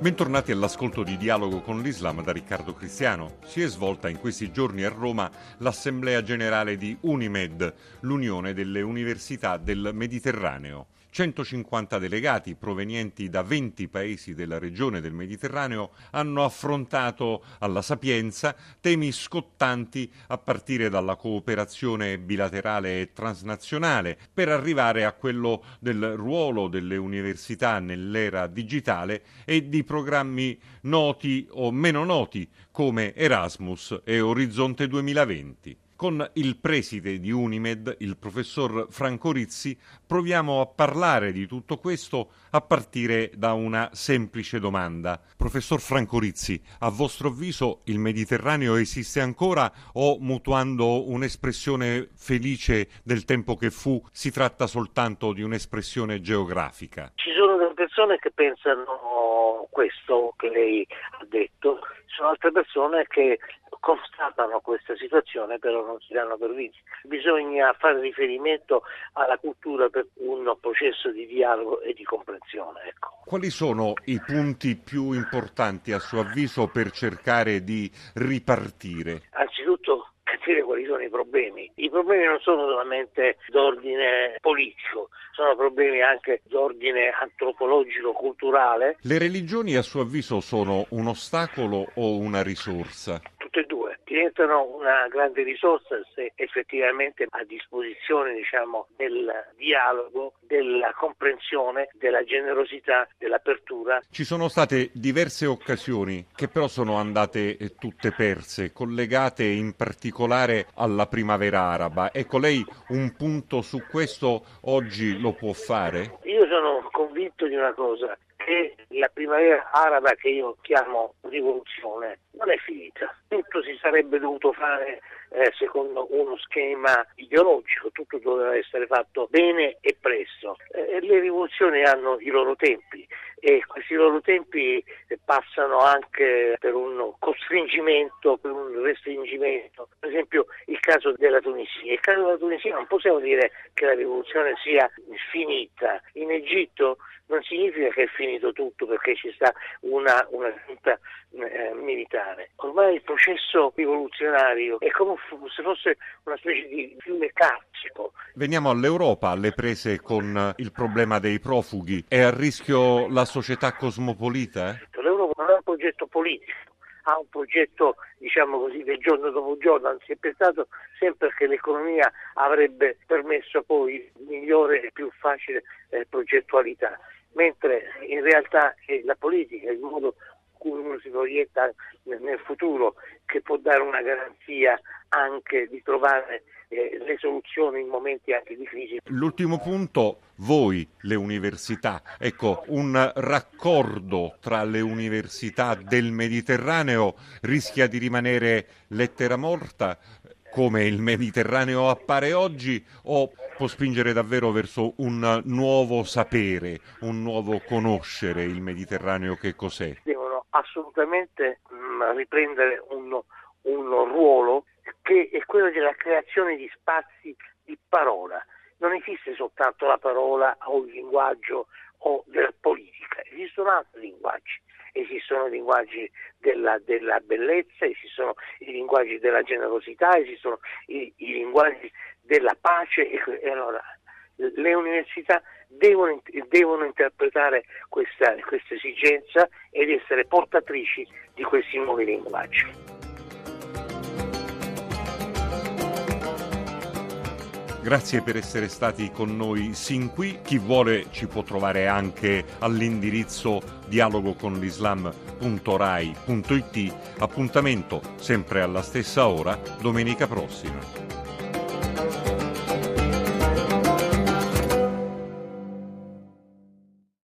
Bentornati all'ascolto di Dialogo con l'Islam da Riccardo Cristiano. Si è svolta in questi giorni a Roma l'Assemblea Generale di Unimed, l'Unione delle Università del Mediterraneo. 150 delegati provenienti da 20 paesi della regione del Mediterraneo hanno affrontato alla Sapienza temi scottanti a partire dalla cooperazione bilaterale e transnazionale per arrivare a quello del ruolo delle università nell'era digitale e di programmi noti o meno noti come Erasmus e Orizzonte 2020. Con il preside di Unimed, il professor Franco Rizzi, proviamo a parlare di tutto questo a partire da una semplice domanda. Professor Franco Rizzi, a vostro avviso il Mediterraneo esiste ancora o mutuando un'espressione felice del tempo che fu, si tratta soltanto di un'espressione geografica? Ci sono delle persone che pensano questo che lei ha detto, sono altre persone che constatano questa situazione però non si danno per vinti. Bisogna fare riferimento alla cultura per un processo di dialogo e di comprensione. Ecco. Quali sono i punti più importanti a suo avviso per cercare di ripartire? Sono i problemi. I problemi non sono solamente d'ordine politico, sono problemi anche d'ordine antropologico, culturale. Le religioni a suo avviso sono un ostacolo o una risorsa? tutte e due diventano una grande risorsa se effettivamente a disposizione diciamo, del dialogo, della comprensione, della generosità, dell'apertura. Ci sono state diverse occasioni che però sono andate eh, tutte perse, collegate in particolare alla primavera araba. Ecco, lei un punto su questo oggi lo può fare? Io sono convinto di una cosa, che la primavera araba che io chiamo rivoluzione non è finita. Tutto si sarebbe dovuto fare eh, secondo uno schema ideologico, tutto doveva essere fatto bene e presto. Eh, le rivoluzioni hanno i loro tempi e questi loro tempi passano anche per un costringimento, per un restringimento. Per esempio il caso della Tunisia. Il caso della Tunisia non possiamo dire che la rivoluzione sia finita. In Egitto non significa che è finito tutto perché ci sta una, una giunta eh, militare. Ormai il processo rivoluzionario è come se fosse una specie di fiume carsico. Veniamo all'Europa, alle prese con il problema dei profughi. È a rischio la società cosmopolita? Eh? L'Europa non è un progetto politico, ha un progetto diciamo così del giorno dopo giorno, anzi è pensato sempre che l'economia avrebbe permesso poi migliore e più facile eh, progettualità mentre in realtà è la politica, il modo in cui uno si proietta nel futuro che può dare una garanzia anche di trovare eh, le soluzioni in momenti anche difficili. L'ultimo punto, voi, le università, ecco, un raccordo tra le università del Mediterraneo rischia di rimanere lettera morta come il Mediterraneo appare oggi o può spingere davvero verso un nuovo sapere, un nuovo conoscere il Mediterraneo che cos'è? Devono assolutamente mh, mm, riprendere un, un ruolo che è quello della creazione di spazi di parola. Non esiste soltanto la parola o il linguaggio o della politica, esistono altri linguaggi. Esistono i linguaggi della, della, bellezza, esistono i linguaggi della generosità, esistono i, i linguaggi della pace. E, e allora le università devono, devono interpretare questa, questa esigenza ed essere portatrici di questi nuovi linguaggi. Grazie per essere stati con noi sin qui. Chi vuole ci può trovare anche all'indirizzo dialogoconlislam.rai.it. Appuntamento sempre alla stessa ora domenica prossima.